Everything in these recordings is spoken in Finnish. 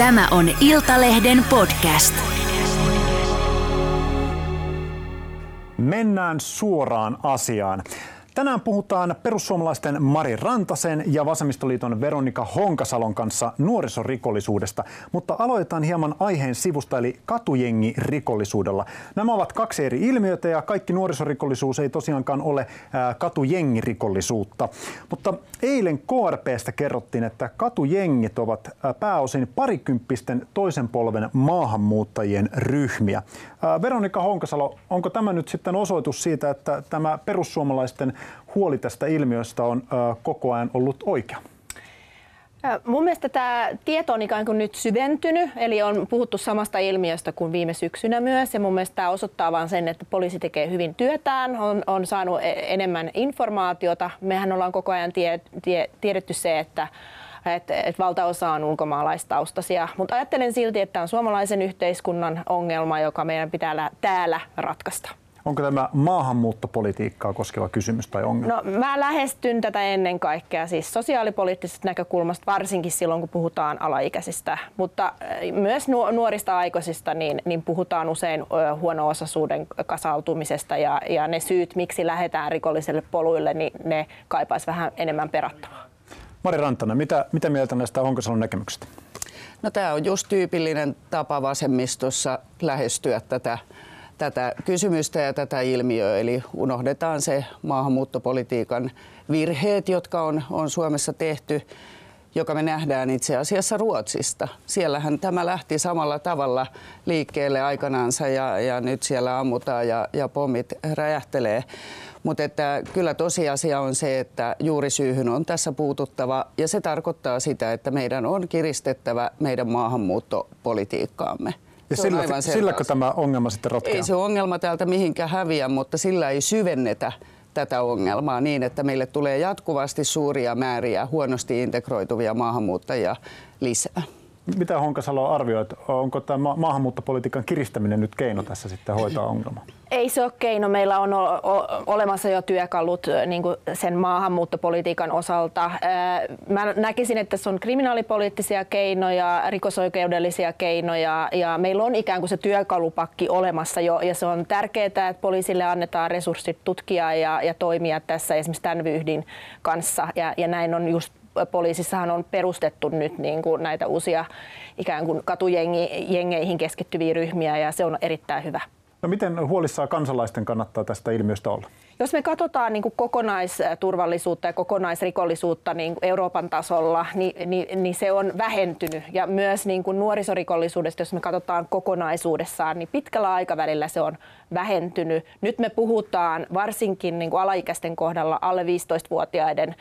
Tämä on Iltalehden podcast. Mennään suoraan asiaan. Tänään puhutaan perussuomalaisten Mari Rantasen ja Vasemmistoliiton Veronika Honkasalon kanssa nuorisorikollisuudesta, mutta aloitetaan hieman aiheen sivusta eli katujengirikollisuudella. Nämä ovat kaksi eri ilmiötä ja kaikki nuorisorikollisuus ei tosiaankaan ole katujengirikollisuutta. Mutta eilen KRPstä kerrottiin, että katujengit ovat pääosin parikymppisten toisen polven maahanmuuttajien ryhmiä. Veronika Honkasalo, onko tämä nyt sitten osoitus siitä, että tämä perussuomalaisten huoli tästä ilmiöstä on koko ajan ollut oikea? Mun mielestä tämä tieto on ikään kuin nyt syventynyt, eli on puhuttu samasta ilmiöstä kuin viime syksynä myös. Ja mun mielestä tämä osoittaa vain sen, että poliisi tekee hyvin työtään, on, on saanut e-, enemmän informaatiota. Mehän ollaan koko ajan tie, tie, tiedetty se, että että et valtaosa on ulkomaalaistaustaisia. Mutta ajattelen silti, että tämä on suomalaisen yhteiskunnan ongelma, joka meidän pitää täällä ratkaista. Onko tämä maahanmuuttopolitiikkaa koskeva kysymys tai ongelma? No, mä lähestyn tätä ennen kaikkea siis sosiaalipoliittisesta näkökulmasta, varsinkin silloin kun puhutaan alaikäisistä, mutta myös nuorista aikuisista, niin, niin puhutaan usein huono-osaisuuden kasautumisesta ja, ja ne syyt, miksi lähdetään rikolliselle poluille, niin ne kaipaisi vähän enemmän perattavaa. Mari Rantanen, mitä, mitä mieltä näistä Honkasalon näkemyksistä? No, tämä on just tyypillinen tapa vasemmistossa lähestyä tätä tätä kysymystä ja tätä ilmiöä. Eli unohdetaan se maahanmuuttopolitiikan virheet, jotka on, on Suomessa tehty, joka me nähdään itse asiassa Ruotsista. Siellähän tämä lähti samalla tavalla liikkeelle aikanaansa ja, ja nyt siellä ammutaan ja, ja pommit räjähtelee. Mutta että kyllä tosiasia on se, että juurisyyhyn on tässä puututtava ja se tarkoittaa sitä, että meidän on kiristettävä meidän maahanmuuttopolitiikkaamme. Ja se sillä, silläkö tämä ongelma sitten ratkeaa? Ei se ongelma täältä mihinkään häviä, mutta sillä ei syvennetä tätä ongelmaa niin, että meille tulee jatkuvasti suuria määriä huonosti integroituvia maahanmuuttajia lisää. Mitä Honkasalo arvioit, onko tämä maahanmuuttopolitiikan kiristäminen nyt keino tässä sitten hoitaa ongelmaa? Ei se ole keino. Meillä on olemassa jo työkalut niin sen maahanmuuttopolitiikan osalta. Mä näkisin, että se on kriminaalipoliittisia keinoja, rikosoikeudellisia keinoja ja meillä on ikään kuin se työkalupakki olemassa jo ja se on tärkeää, että poliisille annetaan resurssit tutkia ja, ja toimia tässä esimerkiksi tämän vyhdin kanssa ja, ja näin on just poliisissahan on perustettu nyt niin kuin näitä uusia ikään kuin katujengeihin keskittyviä ryhmiä ja se on erittäin hyvä. No miten huolissaan kansalaisten kannattaa tästä ilmiöstä olla? Jos me katsotaan niin kuin kokonaisturvallisuutta ja kokonaisrikollisuutta niin kuin Euroopan tasolla, niin, niin, niin se on vähentynyt. Ja myös niin kuin nuorisorikollisuudesta, jos me katsotaan kokonaisuudessaan, niin pitkällä aikavälillä se on vähentynyt. Nyt me puhutaan varsinkin niin kuin alaikäisten kohdalla alle 15-vuotiaiden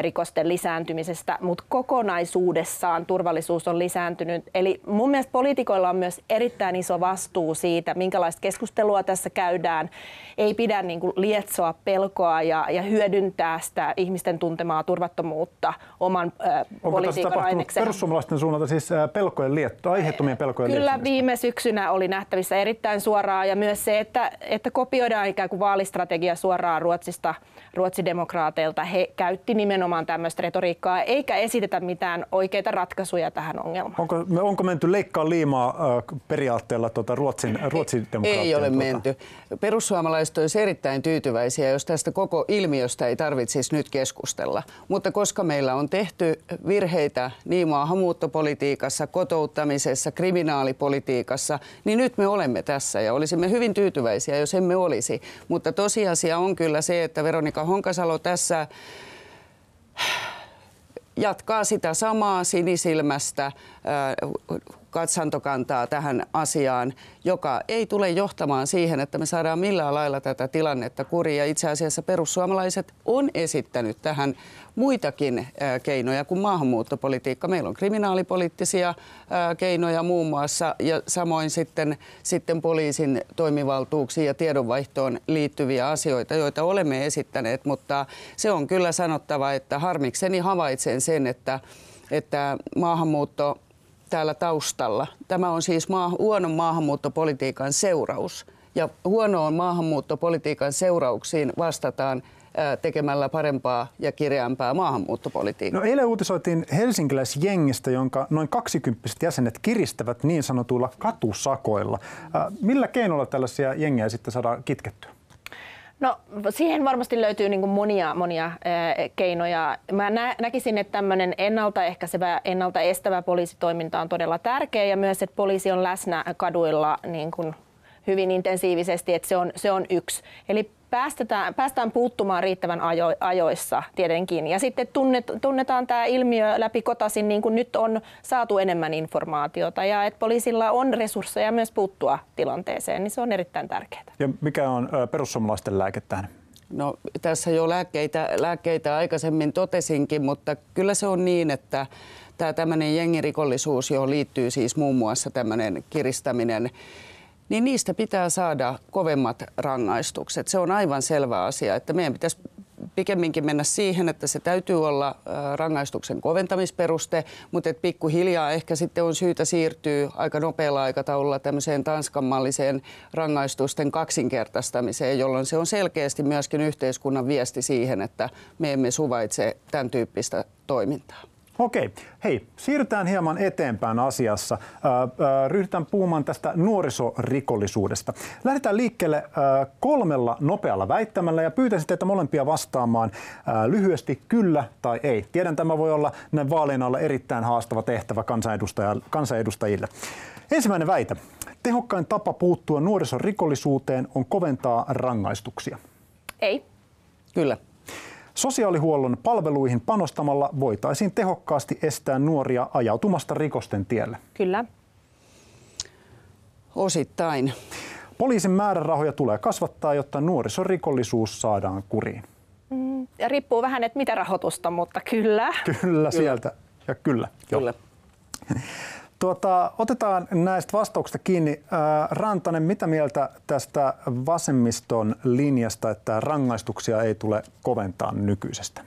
rikosten lisääntymisestä, mutta kokonaisuudessaan turvallisuus on lisääntynyt. Eli mun mielestä poliitikoilla on myös erittäin iso vastuu siitä, minkälaista keskustelua tässä käydään. Ei pidä niin kuin lietsoa pelkoa ja, ja hyödyntää sitä ihmisten tuntemaa turvattomuutta oman äh, politiikan aineksena. perussuomalaisten suunnalta siis äh, pelkojen liettoa, aiheettomien pelkojen Kyllä viime syksynä oli nähtävissä erittäin suoraa ja myös se, että että, kopioidaan ikään kuin vaalistrategia suoraan Ruotsista, ruotsidemokraateilta. He käytti nimenomaan tämmöistä retoriikkaa, eikä esitetä mitään oikeita ratkaisuja tähän ongelmaan. Onko, onko menty leikkaa liimaa äh, periaatteella tuota Ruotsin, Ruotsin Ei, ei ole tuota? menty. Perussuomalaiset olisivat erittäin tyytyväisiä, jos tästä koko ilmiöstä ei tarvitsisi nyt keskustella. Mutta koska meillä on tehty virheitä niin maahanmuuttopolitiikassa, kotouttamisessa, kriminaalipolitiikassa, niin nyt me olemme tässä ja olisimme hyvin tyytyväisiä jos emme olisi. Mutta tosiasia on kyllä se, että Veronika Honkasalo tässä jatkaa sitä samaa sinisilmästä katsantokantaa tähän asiaan, joka ei tule johtamaan siihen, että me saadaan millään lailla tätä tilannetta kuriin. Ja itse asiassa perussuomalaiset on esittänyt tähän muitakin keinoja kuin maahanmuuttopolitiikka. Meillä on kriminaalipoliittisia keinoja muun muassa ja samoin sitten, sitten poliisin toimivaltuuksiin ja tiedonvaihtoon liittyviä asioita, joita olemme esittäneet, mutta se on kyllä sanottava, että harmikseni havaitsen sen, että, että maahanmuutto täällä taustalla. Tämä on siis maa, huonon maahanmuuttopolitiikan seuraus. Ja huonoon maahanmuuttopolitiikan seurauksiin vastataan tekemällä parempaa ja kireämpää maahanmuuttopolitiikkaa. No eilen uutisoitiin helsinkiläisjengistä, jonka noin 20 jäsenet kiristävät niin sanotuilla katusakoilla. Millä keinoilla tällaisia jengejä sitten saadaan kitkettyä? No siihen varmasti löytyy niin monia, monia keinoja. Mä nä- näkisin, että tämmöinen ennaltaehkäisevä, ennaltaestävä poliisitoiminta on todella tärkeä ja myös, että poliisi on läsnä kaduilla niin kuin hyvin intensiivisesti, että se on, se on yksi. Eli päästetään, päästään puuttumaan riittävän ajo, ajoissa tietenkin. Ja sitten tunnet, tunnetaan tämä ilmiö läpi kotasin, niin kuin nyt on saatu enemmän informaatiota ja että poliisilla on resursseja myös puuttua tilanteeseen, niin se on erittäin tärkeää. Ja mikä on perussuomalaisten lääke tähän? No, tässä jo lääkkeitä, lääkkeitä aikaisemmin totesinkin, mutta kyllä se on niin, että tämä tämmöinen jengirikollisuus, johon liittyy siis muun muassa tämmöinen kiristäminen, niin niistä pitää saada kovemmat rangaistukset. Se on aivan selvä asia, että meidän pitäisi pikemminkin mennä siihen, että se täytyy olla rangaistuksen koventamisperuste, mutta että pikkuhiljaa ehkä sitten on syytä siirtyä aika nopealla aikataululla tämmöiseen tanskanmalliseen rangaistusten kaksinkertaistamiseen, jolloin se on selkeästi myöskin yhteiskunnan viesti siihen, että me emme suvaitse tämän tyyppistä toimintaa. Okei. Hei, siirrytään hieman eteenpäin asiassa. Ryhdytään puhumaan tästä nuorisorikollisuudesta. Lähdetään liikkeelle kolmella nopealla väittämällä ja pyytäisin teitä molempia vastaamaan lyhyesti kyllä tai ei. Tiedän, tämä voi olla näin vaalien alla erittäin haastava tehtävä kansanedustajille. Ensimmäinen väite. Tehokkain tapa puuttua nuorisorikollisuuteen on koventaa rangaistuksia. Ei. Kyllä. Sosiaalihuollon palveluihin panostamalla voitaisiin tehokkaasti estää nuoria ajautumasta rikosten tielle. Kyllä. Osittain. Poliisin määrärahoja tulee kasvattaa, jotta nuorisorikollisuus saadaan kuriin. Mm, riippuu vähän, että mitä rahoitusta, mutta kyllä. Kyllä, kyllä. sieltä ja kyllä. Kyllä. Tuota, otetaan näistä vastauksista kiinni. Rantanen, mitä mieltä tästä vasemmiston linjasta, että rangaistuksia ei tule koventaa nykyisestä?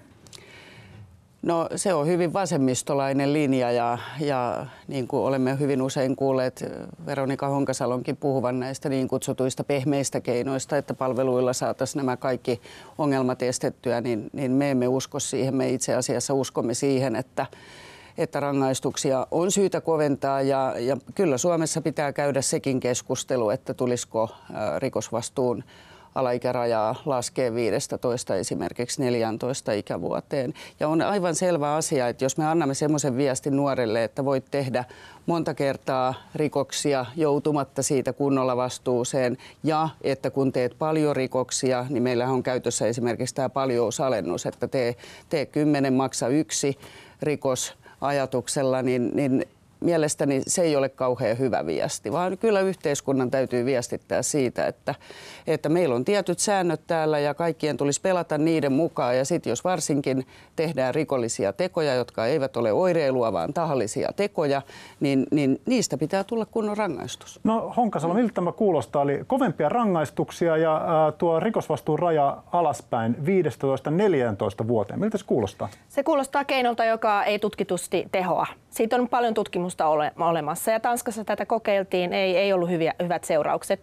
No se on hyvin vasemmistolainen linja ja, ja niin kuin olemme hyvin usein kuulleet Veronika Honkasalonkin puhuvan näistä niin kutsutuista pehmeistä keinoista, että palveluilla saataisiin nämä kaikki ongelmat estettyä, niin, niin me emme usko siihen. Me itse asiassa uskomme siihen, että, että rangaistuksia on syytä koventaa ja, ja kyllä Suomessa pitää käydä sekin keskustelu, että tulisiko rikosvastuun alaikärajaa laskee 15 esimerkiksi 14 ikävuoteen. Ja on aivan selvä asia, että jos me annamme semmoisen viestin nuorelle, että voit tehdä monta kertaa rikoksia joutumatta siitä kunnolla vastuuseen ja että kun teet paljon rikoksia, niin meillä on käytössä esimerkiksi tämä paljousalennus, että tee, tee 10, maksa yksi rikos ajatuksella, niin, niin mielestäni se ei ole kauhean hyvä viesti, vaan kyllä yhteiskunnan täytyy viestittää siitä, että, että meillä on tietyt säännöt täällä ja kaikkien tulisi pelata niiden mukaan. Ja sitten jos varsinkin tehdään rikollisia tekoja, jotka eivät ole oireilua, vaan tahallisia tekoja, niin, niin niistä pitää tulla kunnon rangaistus. No Honkasalo, miltä tämä kuulostaa? Eli kovempia rangaistuksia ja äh, tuo rikosvastuun raja alaspäin 15-14 vuoteen. Miltä se kuulostaa? Se kuulostaa keinolta, joka ei tutkitusti tehoa. Siitä on paljon tutkimusta ole, olemassa ja Tanskassa tätä kokeiltiin, ei, ei ollut hyviä, hyvät seuraukset.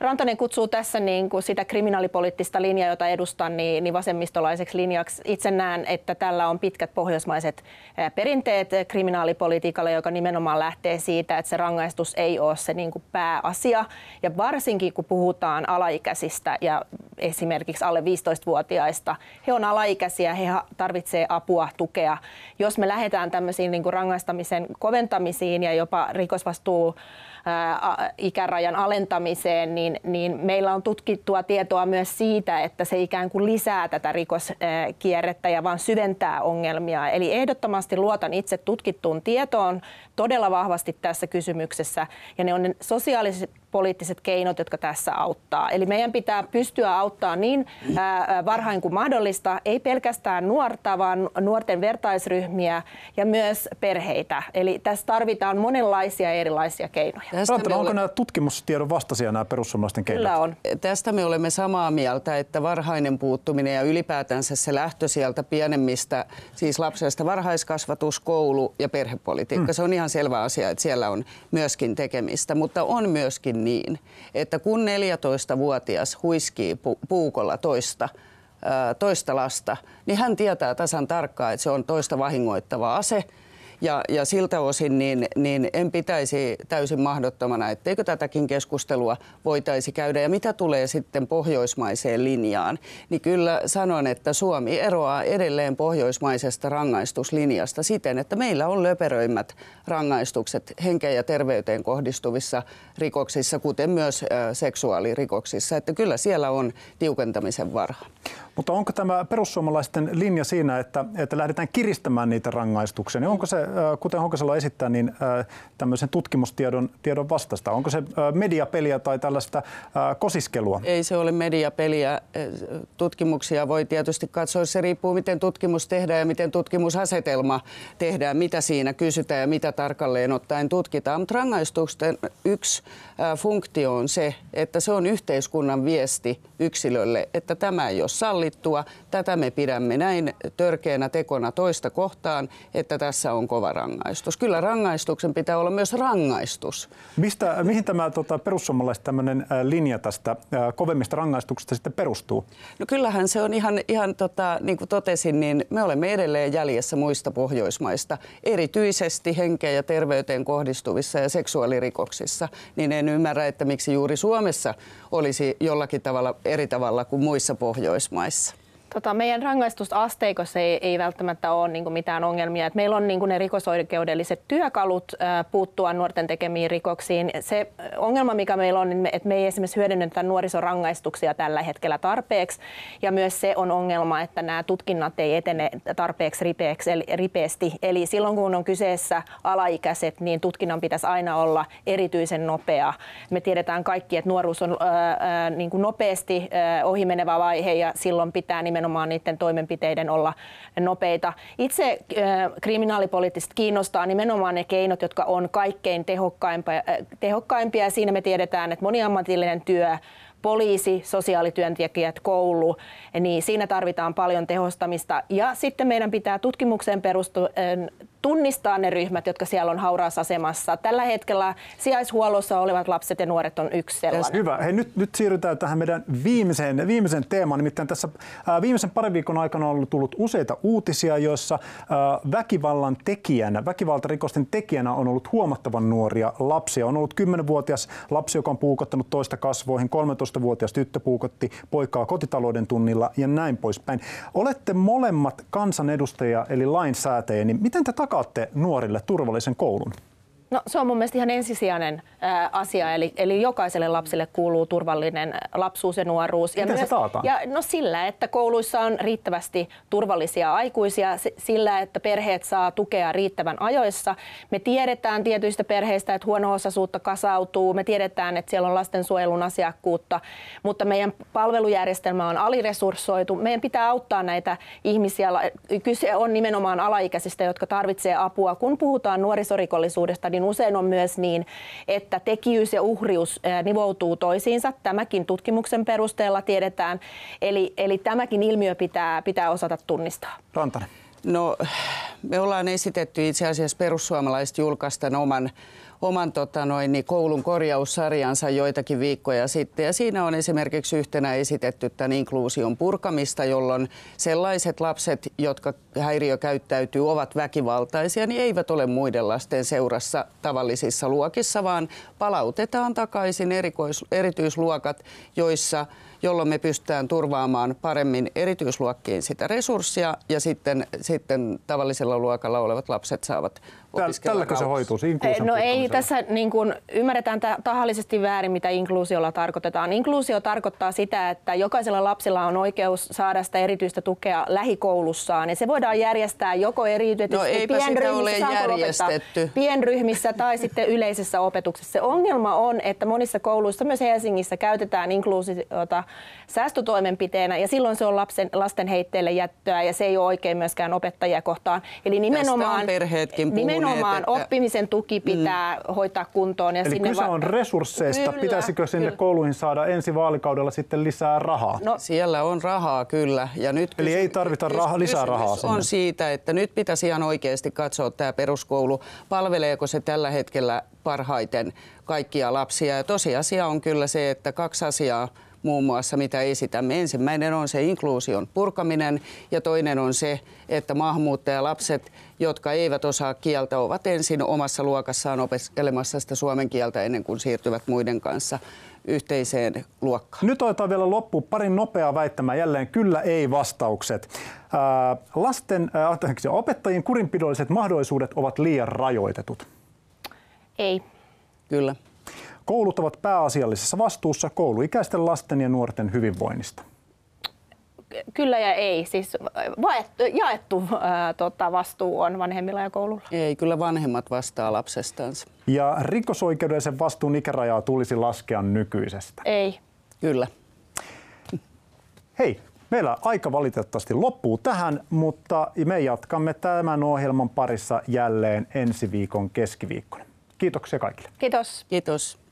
Rantanen kutsuu tässä niin kuin sitä kriminaalipoliittista linjaa, jota edustan, niin, niin vasemmistolaiseksi linjaksi. Itse näen, että tällä on pitkät pohjoismaiset perinteet kriminaalipolitiikalle, joka nimenomaan lähtee siitä, että se rangaistus ei ole se niin kuin pääasia. Ja varsinkin kun puhutaan alaikäisistä ja esimerkiksi alle 15-vuotiaista, he on alaikäisiä, he tarvitsevat apua, tukea. Jos me lähdetään tämmöisiin niin kuin rangaistamisen koventamisiin ja jopa rikosvastuu ikärajan alentamiseen, niin, niin meillä on tutkittua tietoa myös siitä, että se ikään kuin lisää tätä rikoskierrettä ja vaan syventää ongelmia. Eli ehdottomasti luotan itse tutkittuun tietoon todella vahvasti tässä kysymyksessä ja ne on ne sosiaaliset poliittiset keinot, jotka tässä auttaa. Eli meidän pitää pystyä auttaa niin varhain kuin mahdollista, ei pelkästään nuorta, vaan nuorten vertaisryhmiä ja myös perheitä. Eli tässä tarvitaan monenlaisia erilaisia keinoja. Rantala, onko nämä tutkimustiedon vastaisia nämä perussuomalaisten keinot? Kyllä on. Tästä me olemme samaa mieltä, että varhainen puuttuminen ja ylipäätänsä se lähtö sieltä pienemmistä, siis lapsesta varhaiskasvatus, koulu ja perhepolitiikka. Mm. Se on ihan selvä asia, että siellä on myöskin tekemistä, mutta on myöskin niin, että kun 14-vuotias huiskii pu- puukolla toista toista lasta, niin hän tietää tasan tarkkaan, että se on toista vahingoittava ase – ja, ja siltä osin niin, niin en pitäisi täysin mahdottomana, etteikö tätäkin keskustelua voitaisi käydä. Ja mitä tulee sitten pohjoismaiseen linjaan, niin kyllä sanon, että Suomi eroaa edelleen pohjoismaisesta rangaistuslinjasta siten, että meillä on löperöimmät rangaistukset henkeen ja terveyteen kohdistuvissa rikoksissa, kuten myös seksuaalirikoksissa. Että kyllä siellä on tiukentamisen varaa. Mutta onko tämä perussuomalaisten linja siinä, että, että lähdetään kiristämään niitä rangaistuksia, niin onko se, äh, kuten Honkasalo esittää, niin äh, tämmöisen tutkimustiedon tiedon vastasta? Onko se äh, mediapeliä tai tällaista kosiskelua? Ei se ole mediapeliä. Tutkimuksia voi tietysti katsoa, se riippuu miten tutkimus tehdään ja miten tutkimusasetelma tehdään, mitä siinä kysytään ja mitä tarkalleen ottaen tutkitaan. Mutta rangaistusten yksi funktio on se, että se on yhteiskunnan viesti yksilölle, että tämä ei ole sallittua. Tätä me pidämme näin törkeänä tekona toista kohtaan, että tässä on kova rangaistus. Kyllä rangaistuksen pitää olla myös rangaistus. Mistä, mihin tämä tota, perussuomalaiset tämmöinen linja tästä kovemmista rangaistuksista sitten perustuu? No kyllähän se on ihan, ihan tota, niin kuin totesin, niin me olemme edelleen jäljessä muista Pohjoismaista, erityisesti henkeen ja terveyteen kohdistuvissa ja seksuaalirikoksissa, niin en ymmärrä, että miksi juuri Suomessa olisi jollakin tavalla eri tavalla kuin muissa Pohjoismaissa. News. Tota, meidän rangaistusasteikossa ei, ei välttämättä ole niin mitään ongelmia. Et meillä on niin ne rikosoikeudelliset työkalut ää, puuttua nuorten tekemiin rikoksiin. Se ongelma, mikä meillä on, niin että me ei esimerkiksi hyödynnetä nuorisorangaistuksia tällä hetkellä tarpeeksi. Ja myös se on ongelma, että nämä tutkinnat ei etene tarpeeksi ripeäksi, eli, ripeästi. Eli silloin kun on kyseessä alaikäiset, niin tutkinnan pitäisi aina olla erityisen nopea. Me tiedetään kaikki, että nuoruus on ää, ää, niin nopeasti ää, ohimenevä vaihe ja silloin pitää nimenomaan nimenomaan niiden toimenpiteiden olla nopeita. Itse kriminaalipoliittisesti kiinnostaa nimenomaan ne keinot, jotka on kaikkein tehokkaimpia. Tehokkaimpia. Siinä me tiedetään, että moniammatillinen työ, poliisi, sosiaalityöntekijät, koulu, niin siinä tarvitaan paljon tehostamista. Ja sitten meidän pitää tutkimukseen perustua, tunnistaa ne ryhmät, jotka siellä on hauraassa asemassa. Tällä hetkellä sijaishuollossa olevat lapset ja nuoret on yksi sellainen. Hyvä. Hei, nyt, nyt siirrytään tähän meidän viimeiseen, viimeiseen teemaan. Nimittäin tässä ää, viimeisen parin viikon aikana on tullut useita uutisia, joissa ää, väkivallan tekijänä, väkivaltarikosten tekijänä on ollut huomattavan nuoria lapsia. On ollut 10-vuotias lapsi, joka on puukottanut toista kasvoihin, 13-vuotias tyttö puukotti poikaa kotitalouden tunnilla ja näin poispäin. Olette molemmat kansanedustajia eli lainsäätäjiä, niin miten te takaatte nuorille turvallisen koulun? No, se on mun mielestä ihan ensisijainen ä, asia, eli, eli jokaiselle lapselle kuuluu turvallinen lapsuus ja nuoruus. Miten ja se taataan? Ja, no sillä, että kouluissa on riittävästi turvallisia aikuisia, sillä, että perheet saa tukea riittävän ajoissa. Me tiedetään tietyistä perheistä, että huono-osaisuutta kasautuu, me tiedetään, että siellä on lastensuojelun asiakkuutta, mutta meidän palvelujärjestelmä on aliresurssoitu. Meidän pitää auttaa näitä ihmisiä. Kyse on nimenomaan alaikäisistä, jotka tarvitsevat apua. Kun puhutaan nuorisorikollisuudesta, niin usein on myös niin, että tekijyys ja uhrius nivoutuu toisiinsa. Tämäkin tutkimuksen perusteella tiedetään. Eli, eli tämäkin ilmiö pitää, pitää osata tunnistaa. Rantanen. No, me ollaan esitetty itse asiassa perussuomalaiset julkaisten oman oman tota noin, niin koulun korjaussarjansa joitakin viikkoja sitten. Ja siinä on esimerkiksi yhtenä esitetty tämän inkluusion purkamista, jolloin sellaiset lapset, jotka häiriö käyttäytyy, ovat väkivaltaisia, niin eivät ole muiden lasten seurassa tavallisissa luokissa, vaan palautetaan takaisin erikois, erityisluokat, joissa jolloin me pystytään turvaamaan paremmin erityisluokkiin sitä resurssia ja sitten, sitten tavallisella luokalla olevat lapset saavat Tälläkö se hoituu? No ei tässä niin kuin, ymmärretään tahallisesti väärin, mitä inkluusiolla tarkoitetaan. Inkluusio tarkoittaa sitä, että jokaisella lapsella on oikeus saada sitä erityistä tukea lähikoulussaan. Ja se voidaan järjestää joko erityisesti no, pienryhmissä, järjestetty. pienryhmissä tai sitten yleisessä opetuksessa. Se ongelma on, että monissa kouluissa, myös Helsingissä, käytetään inkluusiota säästötoimenpiteenä ja silloin se on lapsen, lasten heitteille jättöä ja se ei ole oikein myöskään opettajia kohtaan. Eli nimenomaan, Tästä on perheetkin nimenomaan nimenomaan että... oppimisen tuki pitää mm. hoitaa kuntoon. Ja Eli sinne kyse va- on resursseista. Kyllä, Pitäisikö sinne kyllä. kouluihin saada ensi vaalikaudella sitten lisää rahaa? No, siellä on rahaa kyllä. Ja nyt Eli kysy- ei tarvita rah- lisää rahaa sinne. on siitä, että nyt pitäisi ihan oikeasti katsoa tämä peruskoulu. Palveleeko se tällä hetkellä parhaiten kaikkia lapsia? Ja tosiasia on kyllä se, että kaksi asiaa muun muassa, mitä esitämme. Ensimmäinen on se inkluusion purkaminen ja toinen on se, että maahanmuuttajalapset, jotka eivät osaa kieltä, ovat ensin omassa luokassaan opiskelemassa sitä suomen kieltä ennen kuin siirtyvät muiden kanssa yhteiseen luokkaan. Nyt otetaan vielä loppu parin nopeaa väittämää jälleen kyllä ei vastaukset. Ää, lasten, ää, opettajien kurinpidolliset mahdollisuudet ovat liian rajoitetut. Ei. Kyllä. Koulut ovat pääasiallisessa vastuussa kouluikäisten lasten ja nuorten hyvinvoinnista. Kyllä ja ei. Siis vaettu, jaettu ää, tota, vastuu on vanhemmilla ja koululla. Ei, kyllä vanhemmat vastaa lapsestansa. Ja rikosoikeudellisen vastuun ikärajaa tulisi laskea nykyisestä. Ei. Kyllä. Hei, meillä aika valitettavasti loppuu tähän, mutta me jatkamme tämän ohjelman parissa jälleen ensi viikon keskiviikkona. Kiitoksia kaikille. Kiitos. Kiitos.